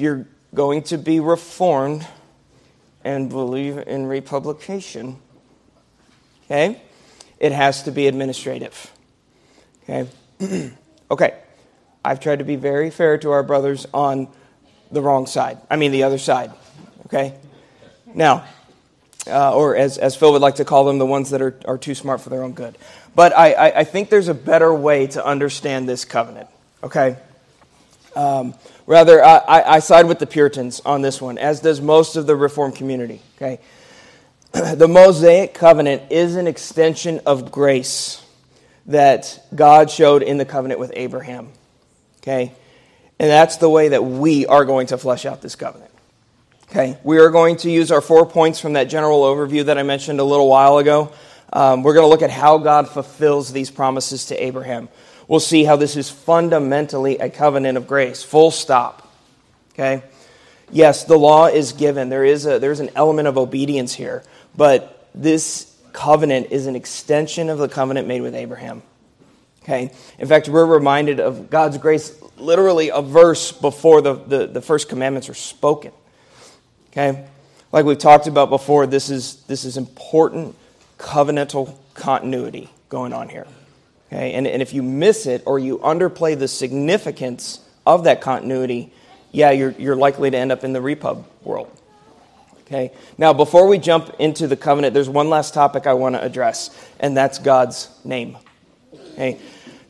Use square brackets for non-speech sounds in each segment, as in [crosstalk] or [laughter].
you're going to be reformed and believe in republication, okay, it has to be administrative. Okay? [clears throat] okay. I've tried to be very fair to our brothers on the wrong side. I mean, the other side. Okay? Now, uh, or as, as Phil would like to call them, the ones that are, are too smart for their own good. But I, I, I think there's a better way to understand this covenant. Okay? Um, rather, I, I side with the Puritans on this one, as does most of the Reformed community. Okay? [clears throat] the Mosaic covenant is an extension of grace that God showed in the covenant with Abraham. Okay? And that's the way that we are going to flesh out this covenant. Okay? We are going to use our four points from that general overview that I mentioned a little while ago. Um, we're going to look at how God fulfills these promises to Abraham. We'll see how this is fundamentally a covenant of grace, full stop. Okay? Yes, the law is given. There is, a, there's an element of obedience here. But this covenant is an extension of the covenant made with Abraham. Okay? In fact, we're reminded of God's grace literally a verse before the, the, the first commandments are spoken. Okay? Like we've talked about before, this is, this is important covenantal continuity going on here. Okay? And, and if you miss it or you underplay the significance of that continuity, yeah, you're, you're likely to end up in the repub world. Okay? Now, before we jump into the covenant, there's one last topic I want to address, and that's God's name. Okay?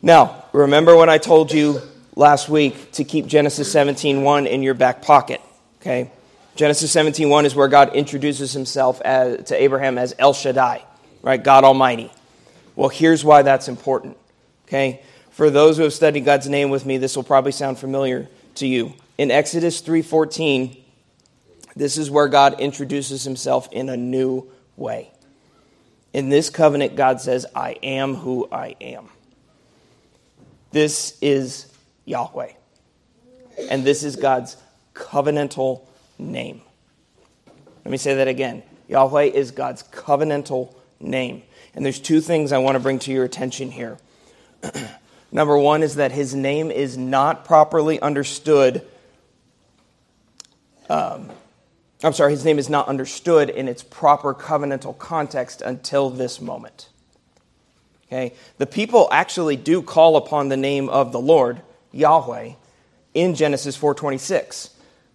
Now, remember when I told you last week to keep Genesis 17:1 in your back pocket, okay? Genesis 17:1 is where God introduces himself as, to Abraham as El Shaddai, right? God Almighty. Well, here's why that's important. Okay? For those who have studied God's name with me, this will probably sound familiar to you. In Exodus 3:14, this is where God introduces himself in a new way. In this covenant, God says, I am who I am. This is Yahweh. And this is God's covenantal name. Let me say that again. Yahweh is God's covenantal name. And there's two things I want to bring to your attention here. [clears throat] Number one is that his name is not properly understood um, I'm sorry, his name is not understood in its proper covenantal context until this moment. Okay? The people actually do call upon the name of the Lord, Yahweh, in Genesis 4:26.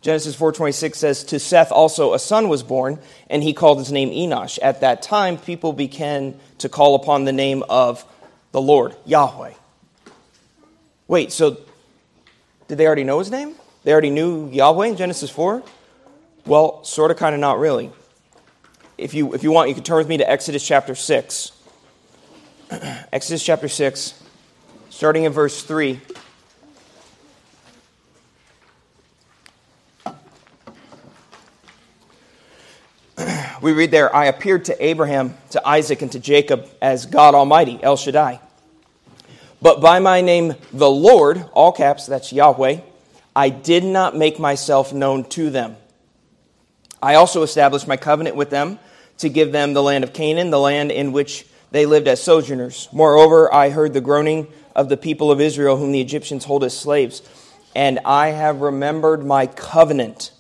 Genesis 4:26 says to Seth also a son was born and he called his name Enosh. At that time people began to call upon the name of the Lord, Yahweh. Wait, so did they already know his name? They already knew Yahweh in Genesis 4? Well, sort of, kind of, not really. If you, if you want, you can turn with me to Exodus chapter 6. [clears throat] Exodus chapter 6, starting in verse 3. We read there, I appeared to Abraham, to Isaac, and to Jacob as God Almighty, El Shaddai. But by my name, the Lord, all caps, that's Yahweh, I did not make myself known to them. I also established my covenant with them to give them the land of Canaan, the land in which they lived as sojourners. Moreover, I heard the groaning of the people of Israel, whom the Egyptians hold as slaves, and I have remembered my covenant.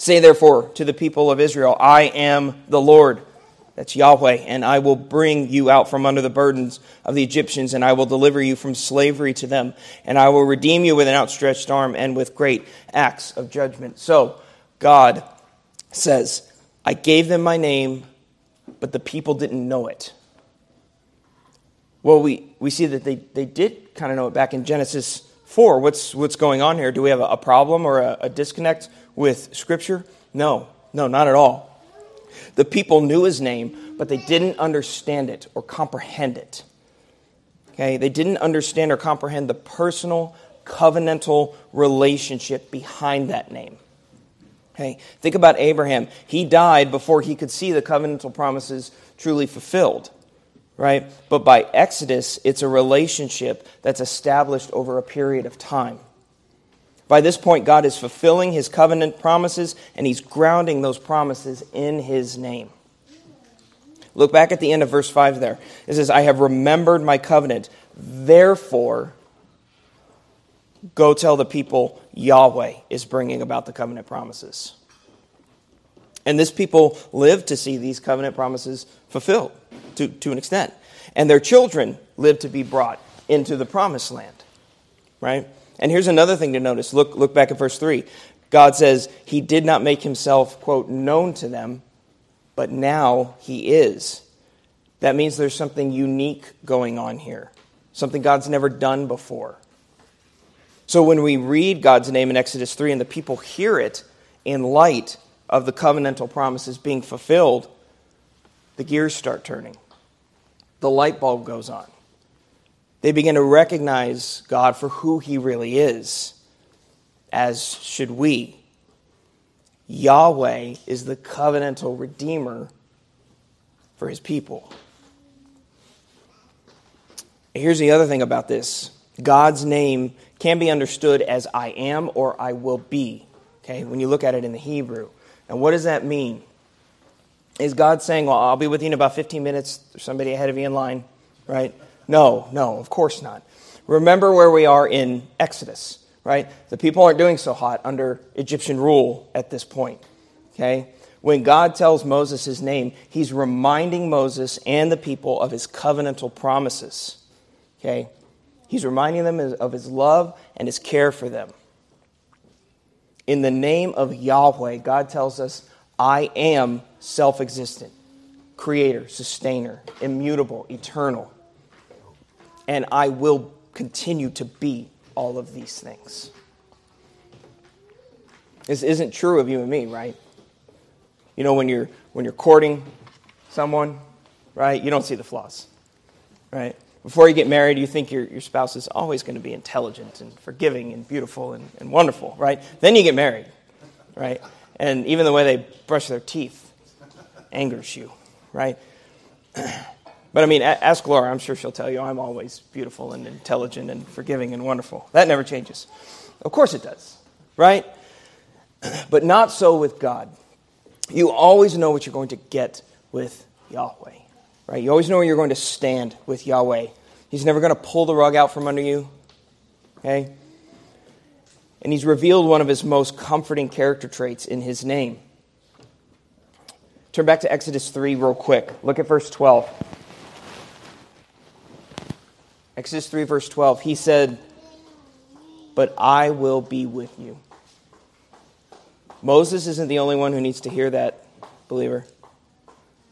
Say therefore to the people of Israel, I am the Lord. That's Yahweh, and I will bring you out from under the burdens of the Egyptians, and I will deliver you from slavery to them, and I will redeem you with an outstretched arm and with great acts of judgment. So, God says, I gave them my name, but the people didn't know it. Well, we, we see that they, they did kind of know it back in Genesis 4. What's, what's going on here? Do we have a, problem or a, a disconnect with Scripture? No, no, not at all. The people knew his name, but they didn't understand it or comprehend it. Okay? They didn't understand or comprehend the personal, covenantal relationship behind that name. Okay? Think about Abraham. He died before he could see the covenantal promises truly fulfilled. Right? But by Exodus, it's a relationship that's established over a period of time. By this point, God is fulfilling his covenant promises and he's grounding those promises in his name. Look back at the end of verse 5 there. It says, I have remembered my covenant. Therefore, Go tell the people Yahweh is bringing about the covenant promises. And this people live to see these covenant promises fulfilled to, to an extent. And their children live to be brought into the promised land. Right? And here's another thing to notice. Look, look back at verse 3. God says, He did not make Himself, quote, known to them, but now He is. That means there's something unique going on here, something God's never done before. So when we read God's name in Exodus 3 and the people hear it in light of the covenantal promises being fulfilled, the gears start turning. The light bulb goes on. They begin to recognize God for who He really is, as should we. Yahweh is the covenantal redeemer for His people. Here's the other thing about this God's name can be understood as I am or I will be. Okay, when you look at it in the Hebrew. And what does that mean? Is God saying, Well, I'll be with you in about 15 minutes, there's somebody ahead of you in line, right? No, no, of course not. Remember where we are in Exodus, right? The people aren't doing so hot under Egyptian rule at this point, okay? When God tells Moses his name, he's reminding Moses and the people of his covenantal promises. Okay? He's reminding them of his love and his care for them. In the name of Yahweh, God tells us, I am self existent, creator, sustainer, immutable, eternal. And I will continue to be all of these things. This isn't true of you and me, right? You know, when you're, when you're courting someone, right, you don't see the flaws, right? Before you get married, you think your, your spouse is always going to be intelligent and forgiving and beautiful and, and wonderful, right? Then you get married, right? And even the way they brush their teeth angers you, right? [clears throat] But I mean, ask Laura. I'm sure she'll tell you I'm always beautiful and intelligent and forgiving and wonderful. That never changes. Of course it does, right? [clears throat] But not so with God. You always know what you're going to get with Yahweh. Right? You always know where you're going to stand with Yahweh. He's never going to pull the rug out from under you. Okay? And he's revealed one of his most comforting character traits in his name. Turn back to Exodus 3 real quick. Look at verse 12. Exodus 3, verse 12. He said, But I will be with you. Moses isn't the only one who needs to hear that, believer.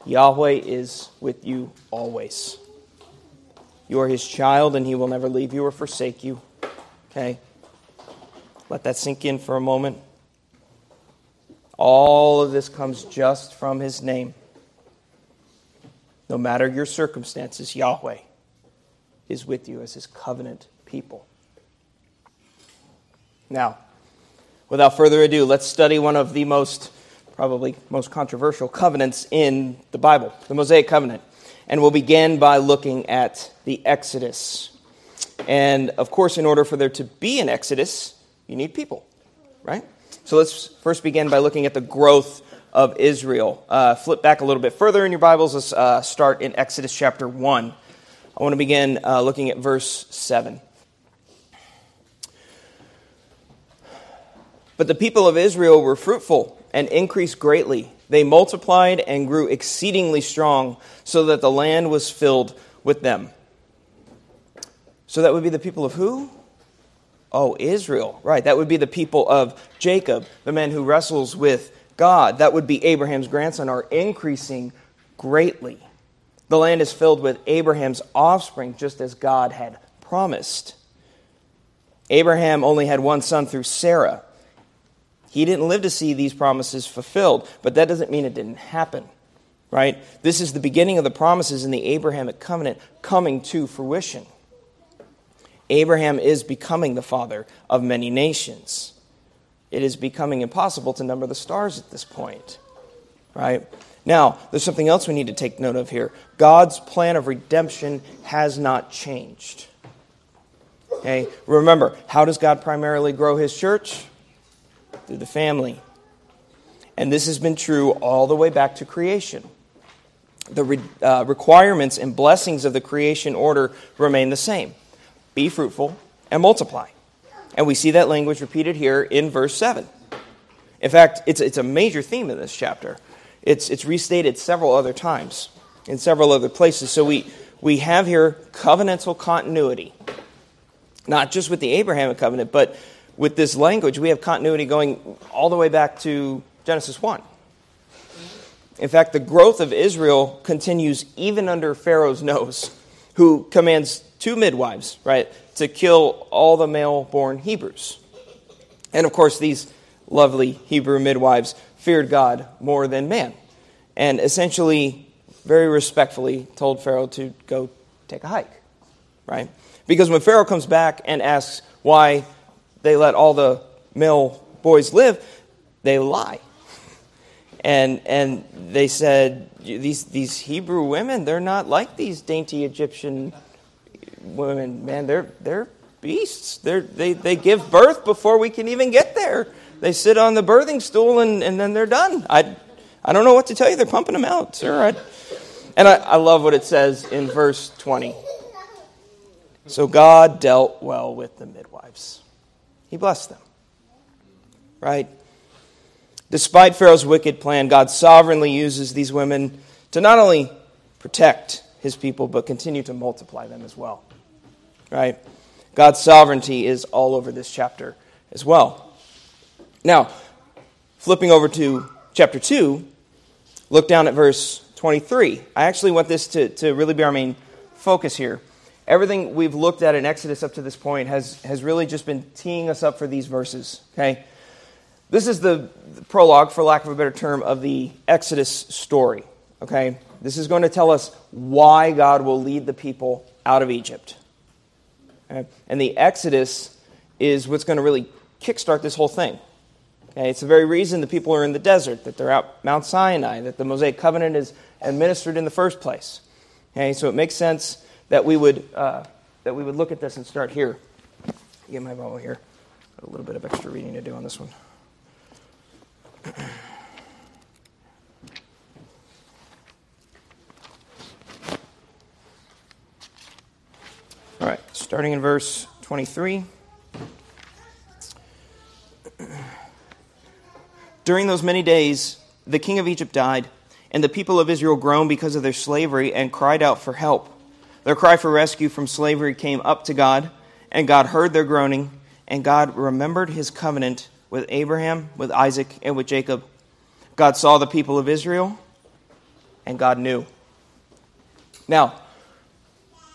Yahweh is with you always. You are his child, and he will never leave you or forsake you. Okay? Let that sink in for a moment. All of this comes just from his name. No matter your circumstances, Yahweh is with you as his covenant people. Now, without further ado, let's study one of the most probably most controversial covenants in the Bible, the Mosaic covenant. And we'll begin by looking at the Exodus. And of course, in order for there to be an Exodus, you need people, right? So let's first begin by looking at the growth of Israel. Uh, flip back a little bit further in your Bibles. Let's uh, start in Exodus chapter 1. I want to begin uh, looking at verse 7. But the people of Israel were fruitful and increased greatly. They multiplied and grew exceedingly strong, so that the land was filled with them. So that would be the people of who? Oh, Israel. Right. That would be the people of Jacob, the man who wrestles with God. That would be Abraham's grandson, are increasing greatly. The land is filled with Abraham's offspring, just as God had promised. Abraham only had one son through Sarah. He didn't live to see these promises fulfilled, but that doesn't mean it didn't happen, right? This is the beginning of the promises in the Abrahamic covenant coming to fruition. Abraham is becoming the father of many nations. It is becoming impossible to number the stars at this point, right? Now, there's something else we need to take note of here. God's plan of redemption has not changed. Okay? Remember, how does God primarily grow his church? through the family. And this has been true all the way back to creation. The re- uh, requirements and blessings of the creation order remain the same be fruitful and multiply. And we see that language repeated here in verse 7. In fact, it's, it's a major theme in this chapter. It's, it's restated several other times in several other places. So we, we have here covenantal continuity, not just with the Abrahamic covenant, but with this language, we have continuity going all the way back to Genesis 1. In fact, the growth of Israel continues even under Pharaoh's nose, who commands two midwives, right, to kill all the male born Hebrews. And of course, these lovely Hebrew midwives feared God more than man, and essentially, very respectfully, told Pharaoh to go take a hike, right? Because when Pharaoh comes back and asks why they let all the male boys live, they lie. And, and they said, these, these Hebrew women, they're not like these dainty Egyptian women. Man, they're, they're beasts. They're, they, they give birth before we can even get there. They sit on the birthing stool and, and then they're done. I, I don't know what to tell you. They're pumping them out, sir. And I, I love what it says in verse 20. So God dealt well with the midwives. He blessed them. Right? Despite Pharaoh's wicked plan, God sovereignly uses these women to not only protect his people, but continue to multiply them as well. Right? God's sovereignty is all over this chapter as well. Now, flipping over to chapter 2, look down at verse 23. I actually want this to, to really be our main focus here everything we've looked at in Exodus up to this point has, has really just been teeing us up for these verses. Okay? This is the prologue, for lack of a better term, of the Exodus story. Okay? This is going to tell us why God will lead the people out of Egypt. Okay? And the Exodus is what's going to really kickstart this whole thing. Okay? It's the very reason the people are in the desert, that they're out Mount Sinai, that the Mosaic covenant is administered in the first place. Okay? So it makes sense that we would, uh, that we would look at this and start here. Get my Bible here. Got a little bit of extra reading to do on this one. [clears throat] All right, starting in verse 23. During those many days, the king of Egypt died, and the people of Israel groaned because of their slavery and cried out for help. Their cry for rescue from slavery came up to God, and God heard their groaning, and God remembered his covenant with Abraham, with Isaac, and with Jacob. God saw the people of Israel, and God knew. Now,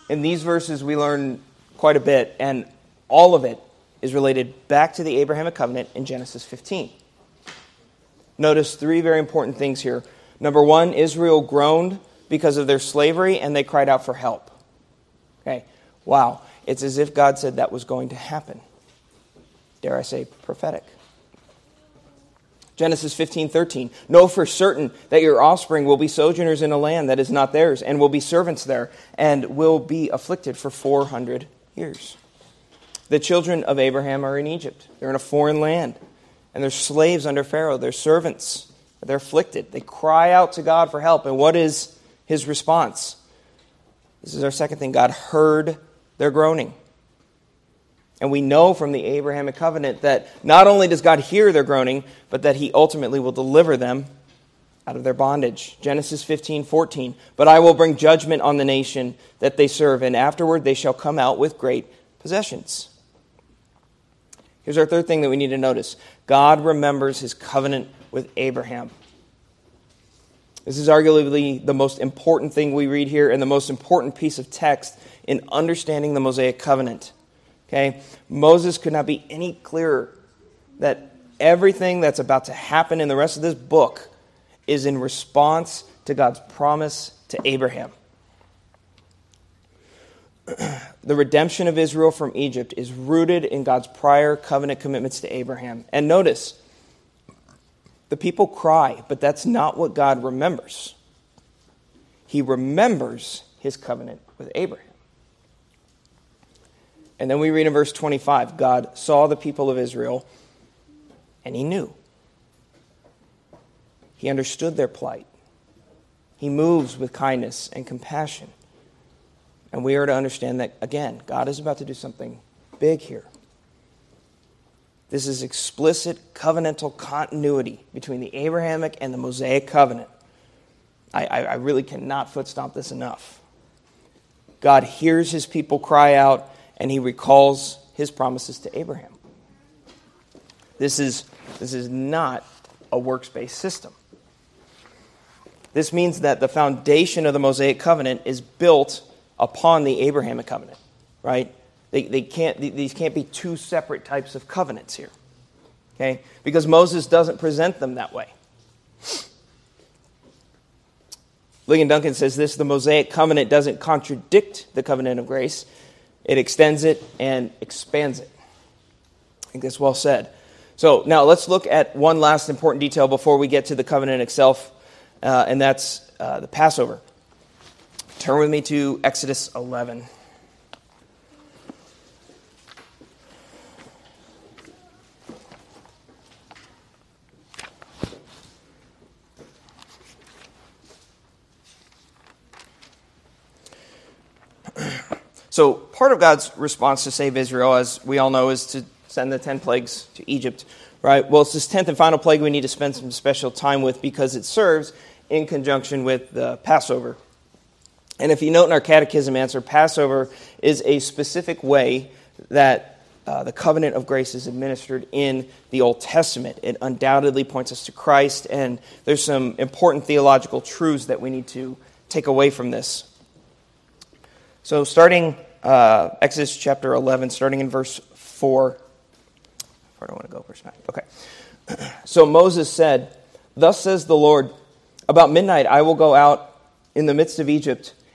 in these verses, we learn quite a bit, and all of it is related back to the Abrahamic covenant in Genesis 15. Notice three very important things here. Number one, Israel groaned because of their slavery, and they cried out for help. Okay, wow. It's as if God said that was going to happen. Dare I say, prophetic. Genesis 15, 13. Know for certain that your offspring will be sojourners in a land that is not theirs, and will be servants there, and will be afflicted for 400 years. The children of Abraham are in Egypt. They're in a foreign land, and they're slaves under Pharaoh. They're servants. They're afflicted. They cry out to God for help, and what is his response? This is our second thing. God heard their groaning. And we know from the Abrahamic covenant that not only does God hear their groaning, but that he ultimately will deliver them out of their bondage. Genesis 15, 14. But I will bring judgment on the nation that they serve, and afterward they shall come out with great possessions. Here's our third thing that we need to notice God remembers his covenant with Abraham. This is arguably the most important thing we read here and the most important piece of text in understanding the Mosaic covenant. Okay? Moses could not be any clearer that everything that's about to happen in the rest of this book is in response to God's promise to Abraham. [clears throat] the redemption of Israel from Egypt is rooted in God's prior covenant commitments to Abraham. And notice, the people cry, but that's not what God remembers. He remembers his covenant with Abraham. And then we read in verse 25 God saw the people of Israel, and he knew. He understood their plight. He moves with kindness and compassion. And we are to understand that, again, God is about to do something big here. This is explicit covenantal continuity between the Abrahamic and the Mosaic covenant. I, I, I really cannot foot stomp this enough. God hears his people cry out, and he recalls his promises to Abraham. This is, this is not a works based system. This means that the foundation of the Mosaic covenant is built upon the Abrahamic covenant, right? They, they can't, these can't be two separate types of covenants here, okay? Because Moses doesn't present them that way. Ligon Duncan says this the Mosaic covenant doesn't contradict the covenant of grace, it extends it and expands it. I think that's well said. So now let's look at one last important detail before we get to the covenant itself, uh, and that's uh, the Passover. Turn with me to Exodus 11. [clears throat] So, part of God's response to save Israel, as we all know, is to send the 10 plagues to Egypt, right? Well, it's this 10th and final plague we need to spend some special time with because it serves in conjunction with the Passover. And if you note in our catechism answer, Passover is a specific way that uh, the covenant of grace is administered in the Old Testament. It undoubtedly points us to Christ, and there's some important theological truths that we need to take away from this. So, starting uh, Exodus chapter 11, starting in verse 4. Where do I want to go? Verse 9. Okay. [clears throat] So Moses said, Thus says the Lord, About midnight I will go out in the midst of Egypt,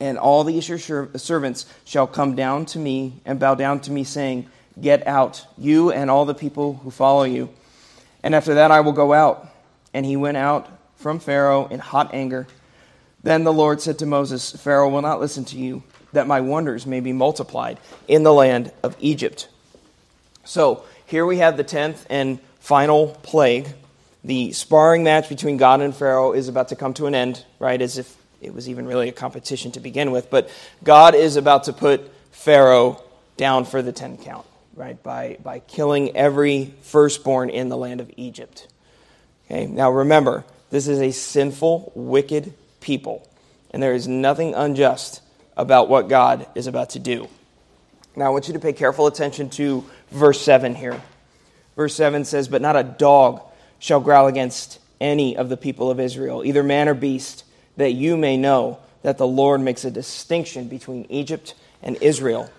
And all these your servants shall come down to me and bow down to me, saying, Get out, you and all the people who follow you. And after that I will go out. And he went out from Pharaoh in hot anger. Then the Lord said to Moses, Pharaoh will not listen to you that my wonders may be multiplied in the land of Egypt. So here we have the tenth and final plague. The sparring match between God and Pharaoh is about to come to an end, right? As if it was even really a competition to begin with. But God is about to put Pharaoh down for the ten count, right? By, by killing every firstborn in the land of Egypt. Okay, now remember, this is a sinful, wicked people, and there is nothing unjust about what God is about to do. Now, I want you to pay careful attention to verse 7 here. Verse 7 says, But not a dog shall growl against any of the people of Israel, either man or beast, that you may know that the Lord makes a distinction between Egypt and Israel.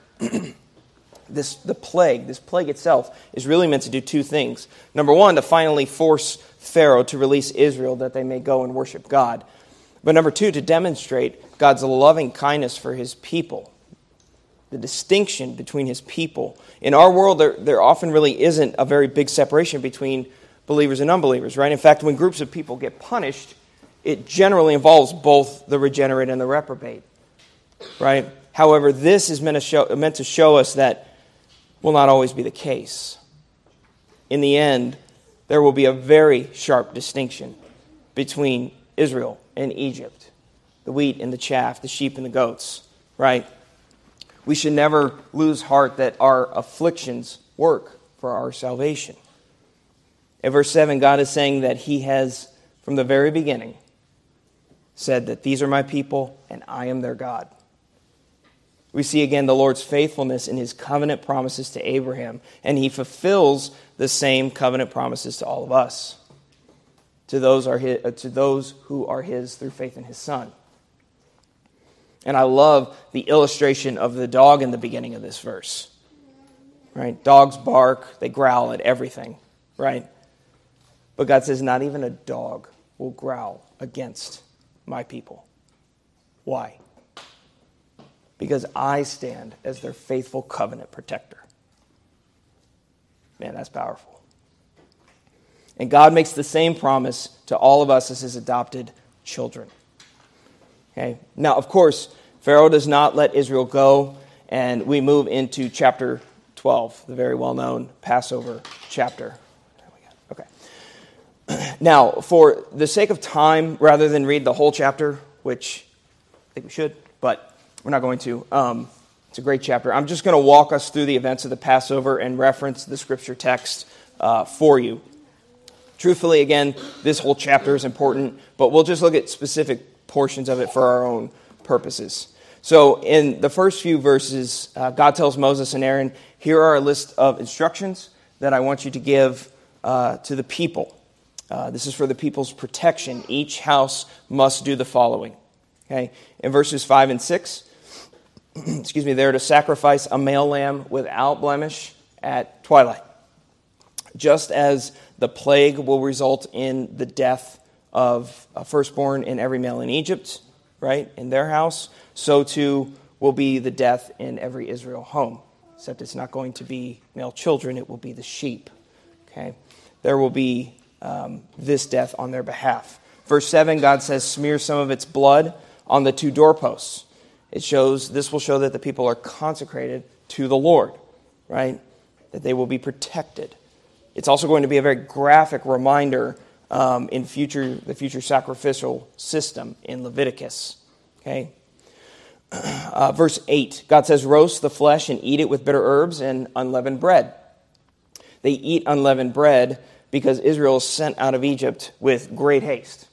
[clears throat] this the plague, this plague itself, is really meant to do two things. Number one, to finally force Pharaoh to release Israel that they may go and worship God. But number two, to demonstrate God's loving kindness for his people, the distinction between his people. In our world, there, there often really isn't a very big separation between believers and unbelievers, right? In fact, when groups of people get punished, it generally involves both the regenerate and the reprobate, right? However, this is meant to show, meant to show us that will not always be the case. In the end, there will be a very sharp distinction between Israel and Egypt the wheat and the chaff, the sheep and the goats, right? We should never lose heart that our afflictions work for our salvation. In verse 7, God is saying that He has, from the very beginning, said that these are my people and I am their God. We see again the Lord's faithfulness in His covenant promises to Abraham, and He fulfills the same covenant promises to all of us to those, are his, uh, to those who are his through faith in his son. And I love the illustration of the dog in the beginning of this verse. Right? Dogs bark, they growl at everything, right? But God says, not even a dog will growl against my people. Why? Because I stand as their faithful covenant protector. Man, that's powerful. And God makes the same promise to all of us as his adopted children. Okay? Now, of course, Pharaoh does not let Israel go, and we move into chapter 12, the very well known Passover chapter. [clears throat] Now, for the sake of time, rather than read the whole chapter, which I think we should, but we're not going to, um, it's a great chapter. I'm just going to walk us through the events of the Passover and reference the scripture text uh, for you. Truthfully, again, this whole chapter is important, but we'll just look at specific portions of it for our own purposes. So, in the first few verses, uh, God tells Moses and Aaron, Here are a list of instructions that I want you to give uh, to the people. Uh, this is for the people's protection. Each house must do the following. Okay? In verses 5 and 6, [clears throat] excuse me, they're to sacrifice a male lamb without blemish at twilight. Just as the plague will result in the death of a firstborn in every male in Egypt, right, in their house. So too will be the death in every Israel home. Except it's not going to be male children, it will be the sheep. Okay? There will be um, this death on their behalf. Verse 7, God says, smear some of its blood on the two doorposts. It shows, this will show that the people are consecrated to the Lord, right? That they will be protected. It's also going to be a very graphic reminder um, in future, the future sacrificial system in Leviticus. Okay? [clears throat] Uh, verse 8 God says, Roast the flesh and eat it with bitter herbs and unleavened bread. They eat unleavened bread because Israel is sent out of Egypt with great haste.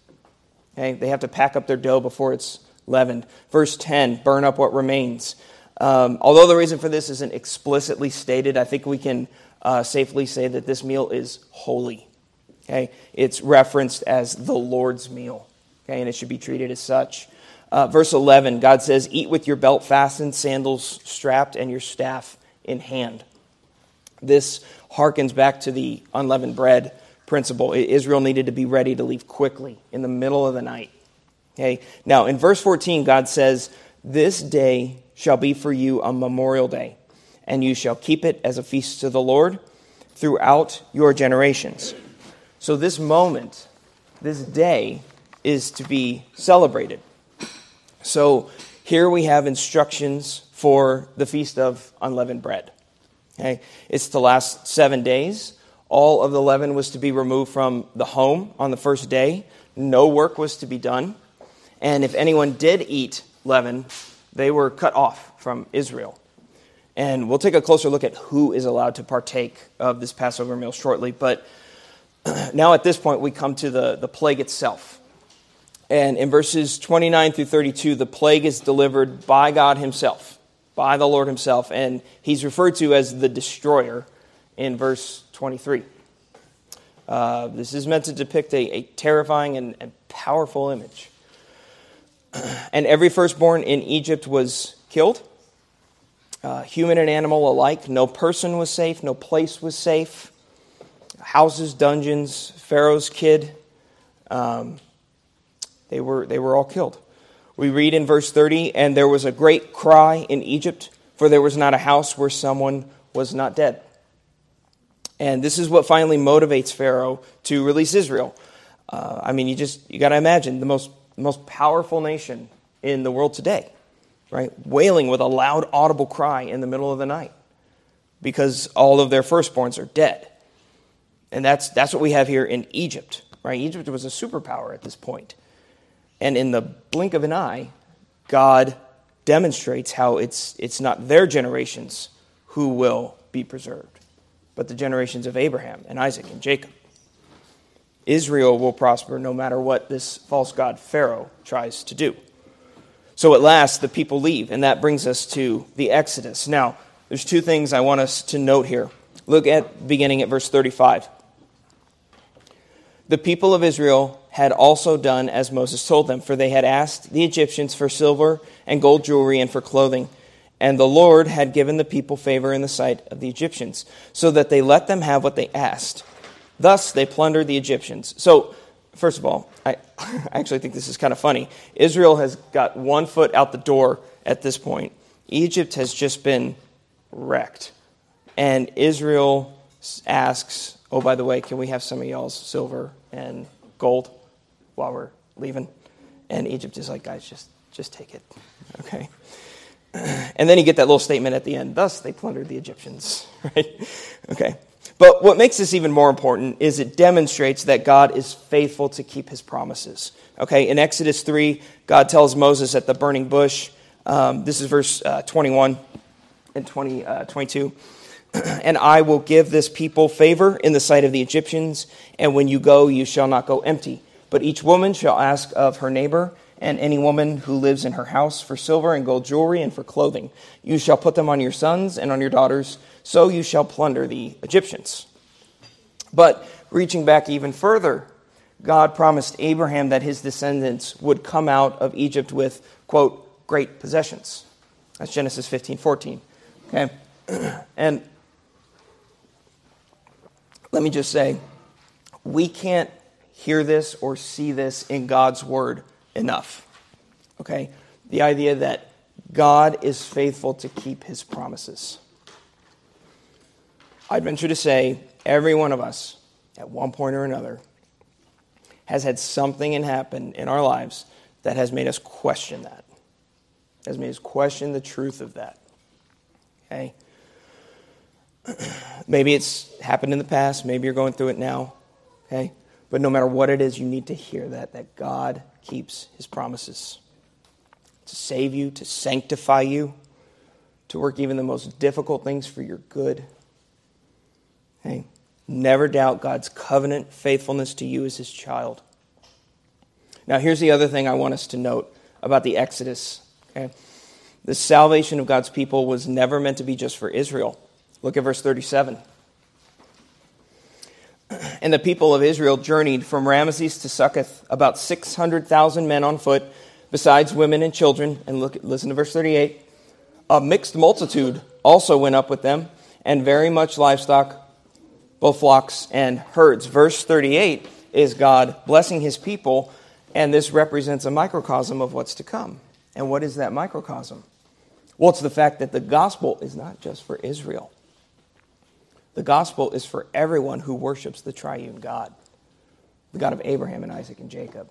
Okay? They have to pack up their dough before it's leavened. Verse 10 Burn up what remains. Um, although the reason for this isn't explicitly stated, I think we can uh, safely say that this meal is holy. Okay? It's referenced as the Lord's meal, okay? and it should be treated as such. Uh, verse 11, God says, Eat with your belt fastened, sandals strapped, and your staff in hand. This harkens back to the unleavened bread principle. Israel needed to be ready to leave quickly in the middle of the night. Okay? Now, in verse 14, God says, This day shall be for you a memorial day and you shall keep it as a feast to the Lord throughout your generations. So, this moment, this day, is to be celebrated. So, here we have instructions for the Feast of Unleavened Bread. Okay? It's to last seven days. All of the leaven was to be removed from the home on the first day. No work was to be done. And if anyone did eat leaven, they were cut off from Israel. And we'll take a closer look at who is allowed to partake of this Passover meal shortly. But [clears throat] now at this point, we come to the, the plague itself. And in verses 29 through 32, the plague is delivered by God Himself, by the Lord Himself. And He's referred to as the destroyer in verse 23. Uh, this is meant to depict a, a terrifying and, and powerful image. [clears throat] And every firstborn in Egypt was killed uh, human and animal alike. No person was safe, no place was safe. Houses, dungeons, Pharaoh's kid, um, they, were, they were all killed. We read in verse 30 And there was a great cry in Egypt, for there was not a house where someone was not dead. And this is what finally motivates Pharaoh to release Israel. Uh, I mean, you just you got to imagine the most most powerful nation in the world today right? Wailing with a loud, audible cry in the middle of the night because all of their firstborns are dead. And that's, that's what we have here in Egypt, right? Egypt was a superpower at this point. And in the blink of an eye, God demonstrates how it's, it's not their generations who will be preserved, but the generations of Abraham and Isaac and Jacob. Israel will prosper no matter what this false god Pharaoh tries to do. So at last, the people leave, and that brings us to the Exodus. Now, there's two things I want us to note here. Look at beginning at verse 35. The people of Israel had also done as Moses told them, for they had asked the Egyptians for silver and gold jewelry and for clothing. And the Lord had given the people favor in the sight of the Egyptians, so that they let them have what they asked. Thus they plundered the Egyptians. So first of all, I, [laughs] actually think this is kind of funny. Israel has got one foot out the door at this point. Egypt has just been wrecked. And Israel asks Oh, by the way, can we have some of y'all's silver and gold while we're leaving? And Egypt is like, guys, just, just take it. Okay. And then you get that little statement at the end. Thus, they plundered the Egyptians. [laughs] Right? Okay. But what makes this even more important is it demonstrates that God is faithful to keep his promises. Okay, in Exodus 3, God tells Moses at the burning bush, um, this is verse uh, 21 and 20, uh, 22. [clears throat] and I will give this people favor in the sight of the Egyptians, and when you go, you shall not go empty. But each woman shall ask of her neighbor and any woman who lives in her house for silver and gold jewelry and for clothing. You shall put them on your sons and on your daughters, so you shall plunder the Egyptians. But reaching back even further, God promised Abraham that his descendants would come out of Egypt with, quote, great possessions. That's Genesis 15, 14. Okay? [clears throat] And let me just say, we can't hear this or see this in God's word enough. Okay? The idea that God is faithful to keep his promises. I'd venture to say every one of us, at one point or another, has had something happen in our lives that has made us question that, has made us question the truth of that. Okay? [clears throat] Maybe it's happened in the past, maybe you're going through it now. Okay? But no matter what it is, you need to hear that, that God keeps his promises to save you, to sanctify you, to work even the most difficult things for your good. Hey, never doubt God's covenant faithfulness to you as his child. Now, here's the other thing I want us to note about the Exodus. Okay? The salvation of God's people was never meant to be just for Israel. Look at verse 37. And the people of Israel journeyed from Ramesses to Succoth, about 600,000 men on foot, besides women and children. And look, listen to verse 38. A mixed multitude also went up with them, and very much livestock, both flocks and herds. Verse 38 is God blessing his people, and this represents a microcosm of what's to come. And what is that microcosm? Well, it's the fact that the gospel is not just for Israel. The gospel is for everyone who worships the triune God, the God of Abraham and Isaac and Jacob.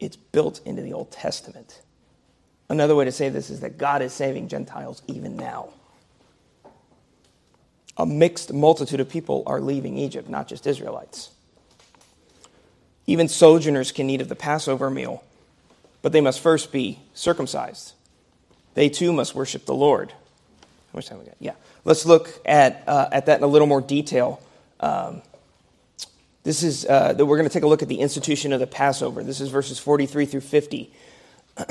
It's built into the Old Testament. Another way to say this is that God is saving Gentiles even now. A mixed multitude of people are leaving Egypt, not just Israelites. Even sojourners can eat of the Passover meal, but they must first be circumcised. They too must worship the Lord. How much time we got? Yeah. Let's look at, uh, at that in a little more detail. Um, this is, uh, we're going to take a look at the institution of the Passover. This is verses 43 through 50. [clears throat]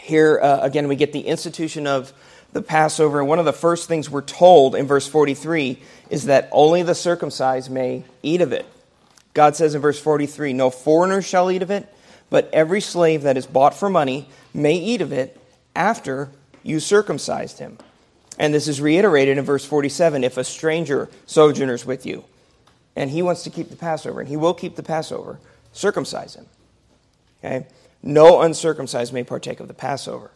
Here, uh, again, we get the institution of the Passover. One of the first things we're told in verse 43 is that only the circumcised may eat of it. God says in verse 43 No foreigner shall eat of it, but every slave that is bought for money may eat of it after you circumcised him. And this is reiterated in verse 47 if a stranger sojourners with you and he wants to keep the Passover, and he will keep the Passover, circumcise him. Okay? No uncircumcised may partake of the Passover.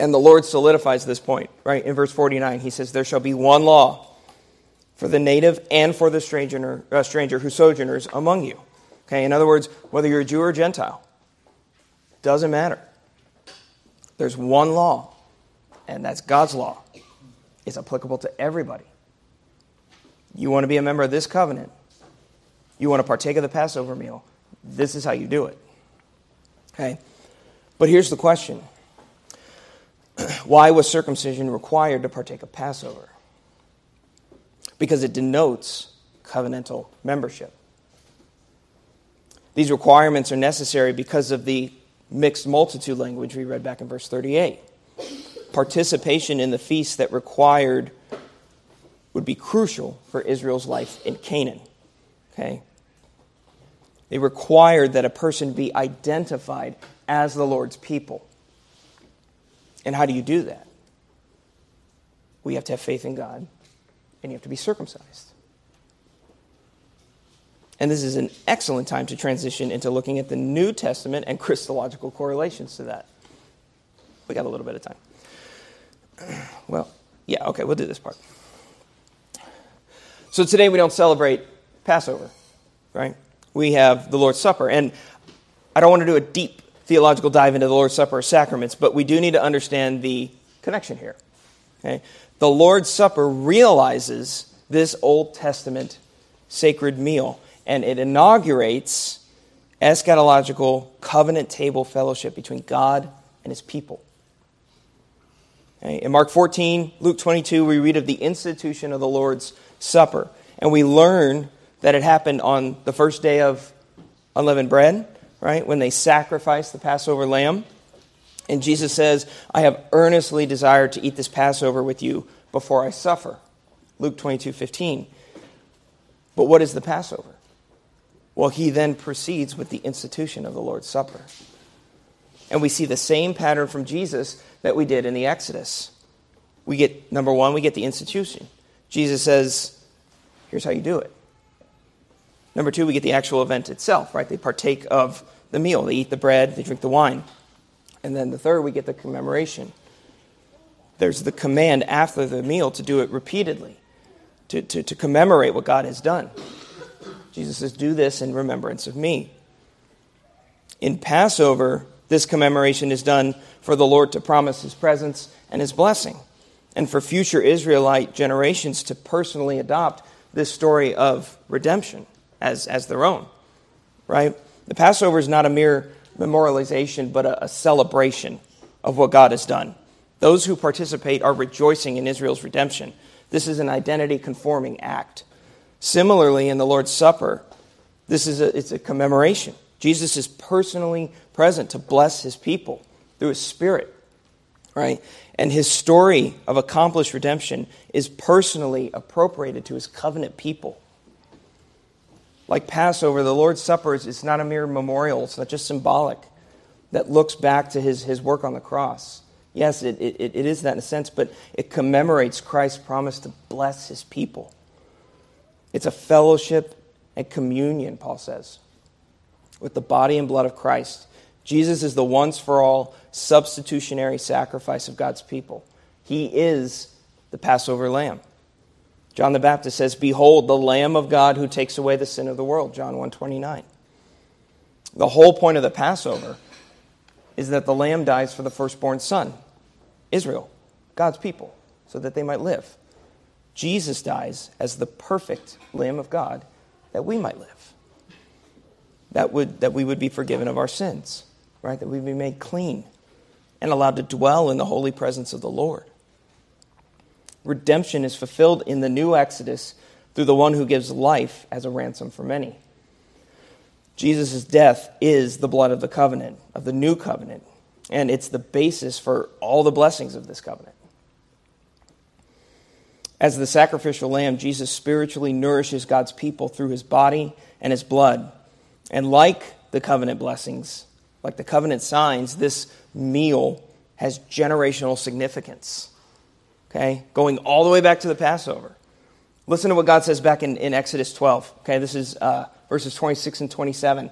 And the Lord solidifies this point, right? In verse 49, he says, There shall be one law for the native and for the stranger, uh, stranger who sojourners among you. Okay, in other words, whether you're a Jew or Gentile, doesn't matter. There's one law and that's God's law. It's applicable to everybody. You want to be a member of this covenant, you want to partake of the Passover meal, this is how you do it. Okay? But here's the question [clears throat] Why was circumcision required to partake of Passover? Because it denotes covenantal membership. These requirements are necessary because of the mixed multitude language we read back in verse 38 participation in the feast that required would be crucial for Israel's life in Canaan. Okay? They required that a person be identified as the Lord's people. And how do you do that? We have to have faith in God, and you have to be circumcised. And this is an excellent time to transition into looking at the New Testament and [laughs] Christological correlations to that. We got a little bit of time. [clears throat] Well, yeah, okay, we'll do this part. So today we don't celebrate Passover, right? We have the Lord's Supper. And I don't want to do a deep theological dive into the Lord's Supper or sacraments, but we do need to understand the connection here. Okay? The Lord's Supper realizes this Old Testament sacred meal, and it inaugurates eschatological covenant table fellowship between God and his people. In Mark 14, Luke 22, we read of the institution of the Lord's Supper, and we learn that it happened on the first day of unleavened bread, right? When they sacrificed the Passover lamb. And Jesus says, I have earnestly desired to eat this Passover with you before I suffer. Luke 22 15. But what is the Passover? Well, he then proceeds with the institution of the Lord's Supper. And we see the same pattern from Jesus that we did in the Exodus. We get, number one, we get the institution. Jesus says, here's how you do it. Number two, we get the actual event itself, right? They partake of the meal, they eat the bread, they drink the wine. And then the third, we get the commemoration. There's the command after the meal to do it repeatedly, to, to, to commemorate what God has done. Jesus says, Do this in remembrance of me. In Passover, this commemoration is done for the Lord to promise his presence and his blessing, and for future Israelite generations to personally adopt this story of redemption as, as their own, right? The Passover is not a mere memorialization, but a, a celebration of what God has done. Those who participate are rejoicing in Israel's redemption. This is an identity conforming act. Similarly, in the Lord's Supper, this is a, it's a commemoration. Jesus is personally present to bless his people through his Spirit, right? And his story of accomplished redemption is personally appropriated to his covenant people. Like Passover, the Lord's Supper is not a mere memorial, it's not just symbolic that looks back to his, his work on the cross. Yes, it, it, it is that in a sense, but it commemorates Christ's promise to bless his people. It's a fellowship and communion, Paul says, with the body and blood of Christ. Jesus is the once for all substitutionary sacrifice of God's people. He is the Passover lamb. John the Baptist says, Behold, the Lamb of God who takes away the sin of the world, John 129. The whole point of the Passover is that the Lamb dies for the firstborn son, Israel, God's people, so that they might live. Jesus dies as the perfect Lamb of God that we might live. That, would, that we would be forgiven of our sins, right? That we'd be made clean and allowed to dwell in the holy presence of the Lord redemption is fulfilled in the new Exodus through the one who gives life as a ransom for many. Jesus' death is the blood of the covenant, of the new covenant, and it's the basis for all the blessings of this covenant. As the sacrificial lamb, Jesus spiritually nourishes God's people through his body and his blood. And like the covenant blessings, like the covenant signs, this meal has generational significance okay, going all the way back to the Passover. Listen to what God says back in, in Exodus 12. Okay, this is uh, verses 26 and 27.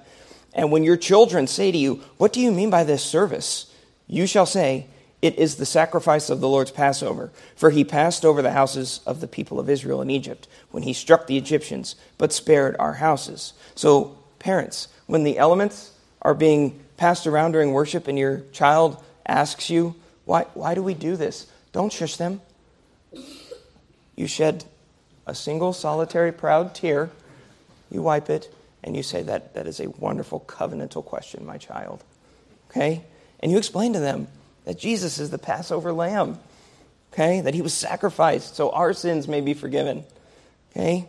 And when your children say to you, What do you mean by this service? You shall say, It is the sacrifice of the Lord's Passover. For he passed over the houses of the people of Israel in Egypt when he struck the Egyptians, but spared our houses. So, parents, when the elements are being passed around during worship and your child asks you, Why, why do we do this? Don't shush them. You shed a single solitary proud tear, you wipe it, and you say, That, that is a wonderful covenantal question, my child. Okay? And you explain to them that Jesus is the Passover lamb. Okay? That he was sacrificed so our sins may be forgiven. Okay?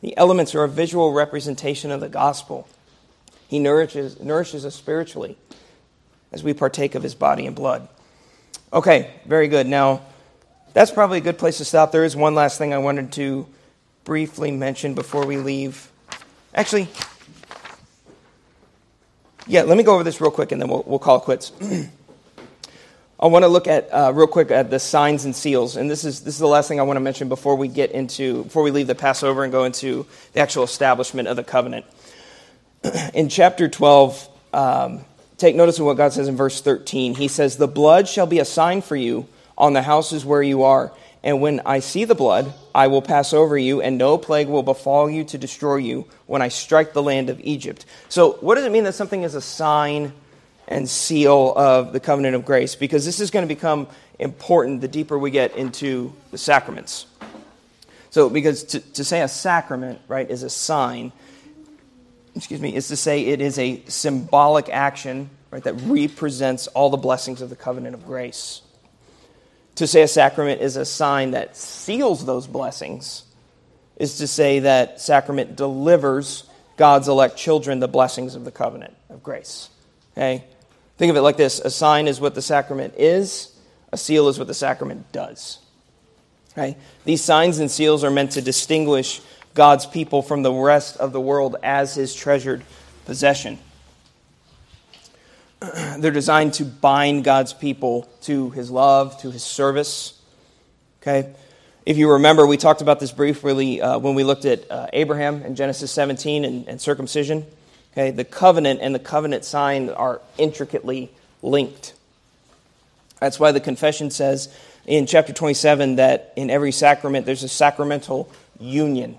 The elements are a visual representation of the gospel. He nourishes, nourishes us spiritually as we partake of his body and blood. Okay, very good. Now, that's probably a good place to stop. There is one last thing I wanted to briefly mention before we leave. Actually, yeah, let me go over this real quick and then we'll, we'll call it quits. [clears throat] I want to look at uh, real quick at the signs and seals, and this is this is the last thing I want to mention before we get into before we leave the Passover and go into the actual establishment of the covenant. [clears throat] In chapter twelve, um, take notice of what God says in verse thirteen. He says, "The blood shall be a sign for you." on the houses where you are. And when I see the blood, I will pass over you, and no plague will befall you to destroy you when I strike the land of Egypt. So, what does it mean that something is a sign and seal of the covenant of grace? Because this is going to become important the deeper we get into the sacraments. So, because to, to say a sacrament, right, is a sign, excuse me, is to say it is a symbolic action, right, that represents all the blessings of the covenant of grace. To say a sacrament is a sign that seals those blessings is to say that sacrament delivers God's elect children the blessings of the covenant of grace. Okay? Think of it like this a sign is what the sacrament is, a seal is what the sacrament does. Okay? These signs and seals are meant to distinguish God's people from the rest of the world as his treasured possession. [clears throat] They're designed to bind God's people to his love, to his service. Okay? If you remember, we talked about this briefly uh, when we looked at uh, Abraham in Genesis 17 and, and circumcision. Okay? The covenant and the covenant sign are intricately linked. That's why the confession says in chapter 27 that in every sacrament there's a sacramental union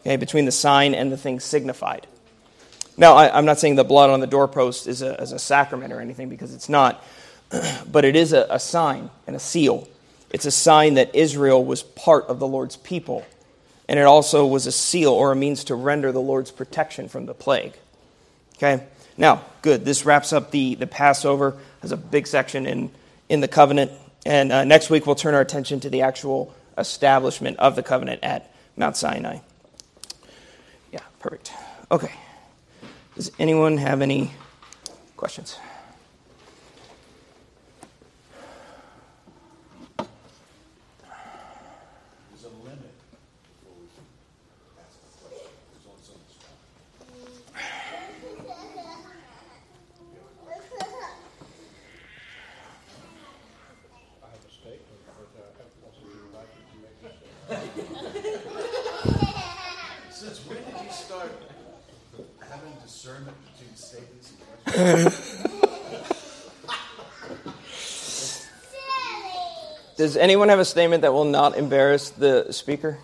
okay, between the sign and the thing signified. Now, I, am not saying the blood on the doorpost is a, is a sacrament or anything because it's not, [clears throat] but it is a, a sign and a seal. It's a sign that Israel was part of the Lord's people. And it also was a seal or a means to render the Lord's protection from the plague. Okay? Now, good. This wraps up the, the Passover. There's a big section in, in the covenant. And uh, next week, we'll turn our attention to the actual establishment of the covenant at Mount Sinai. Yeah, perfect. Okay. Does anyone have any questions? Does anyone have a statement that will not embarrass the speaker?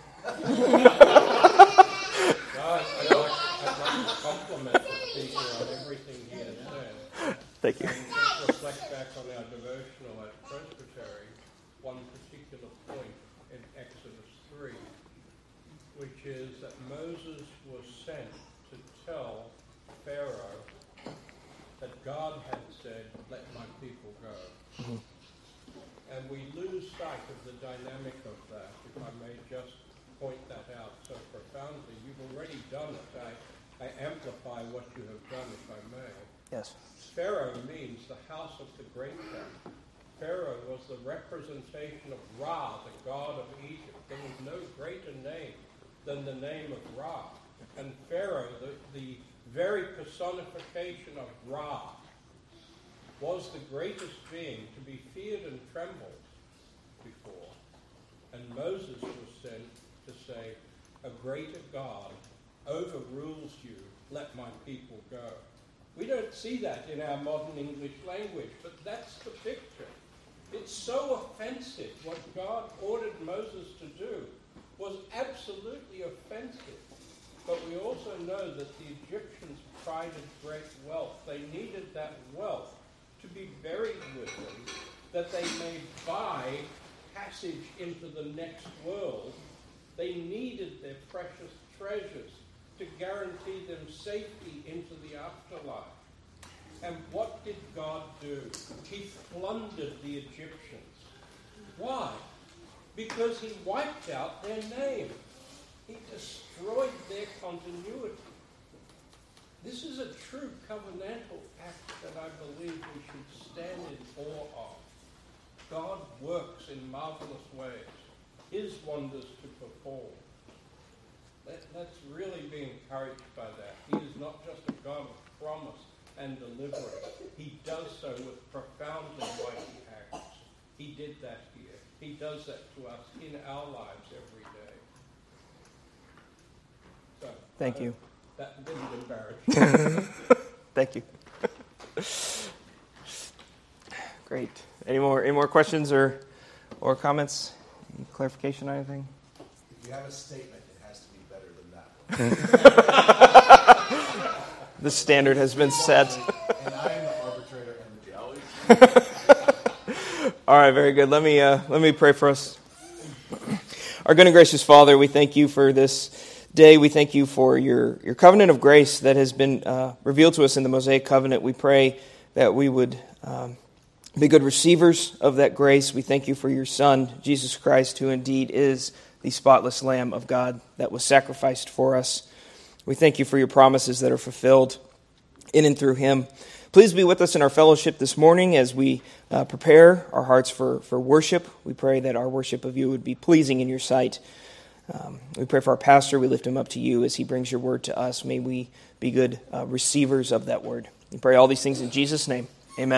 Thank you. reflect back on our devotional at Presbytery, one particular point in Exodus 3, which is that Moses was sent to tell Pharaoh that God had said, let my people go. Mm-hmm. And we lose sight of the dynamic of that, if I may just point that out so profoundly. You've already done it. I, I amplify what you have done, if I may. Yes. Pharaoh means the house of the great king. Pharaoh was the representation of Ra, the god of Egypt. There was no greater name than the name of Ra. And Pharaoh, the, the very of Ra, was the greatest being to be feared and trembled before. And Moses was sent to say, A greater God overrules you, let my people go. We don't see that in our modern English language, but that's the picture. It's so offensive. What God ordered Moses to do was absolutely offensive. But we also know that the Egyptians prided great wealth. They needed that wealth to be buried with them, that they may buy passage into the next world. They needed their precious treasures to guarantee them safety into the afterlife. And what did God do? He plundered the Egyptians. Why? Because he wiped out their name. He destroyed their continuity. This is a true covenantal act that I believe we should stand in awe of. God works in marvelous ways, his wonders to perform. Let, us really be encouraged by that. He is not just a God of promise and deliverance, He does so with profoundly mighty acts. He did that here. He does that to us in our lives every day. So, Thank you. That didn't embarrass. [laughs] Thank you. [laughs] Great. Any more any more questions or or comments? Any clarification on anything? If you have a statement, it has to be better than that one. [laughs] The standard has been set. And I am the arbitrator and the judge. All right, very good. Let me uh, let me pray for us. Our good and gracious Father, we thank you for this day. We thank you for your your covenant of grace that has been uh, revealed to us in the Mosaic covenant. We pray that we would um, be good receivers of that grace. We thank you for your Son, Jesus Christ, who indeed is the spotless Lamb of God that was sacrificed for us. We thank you for your promises that are fulfilled in and through him. Please be with us in our fellowship this morning as we uh, prepare our hearts for, for worship. We pray that our worship of you would be pleasing in your sight. Um, we pray for our pastor. We lift him up to you as he brings your word to us. May we be good uh, receivers of that word. We pray all these things in Jesus' name. Amen.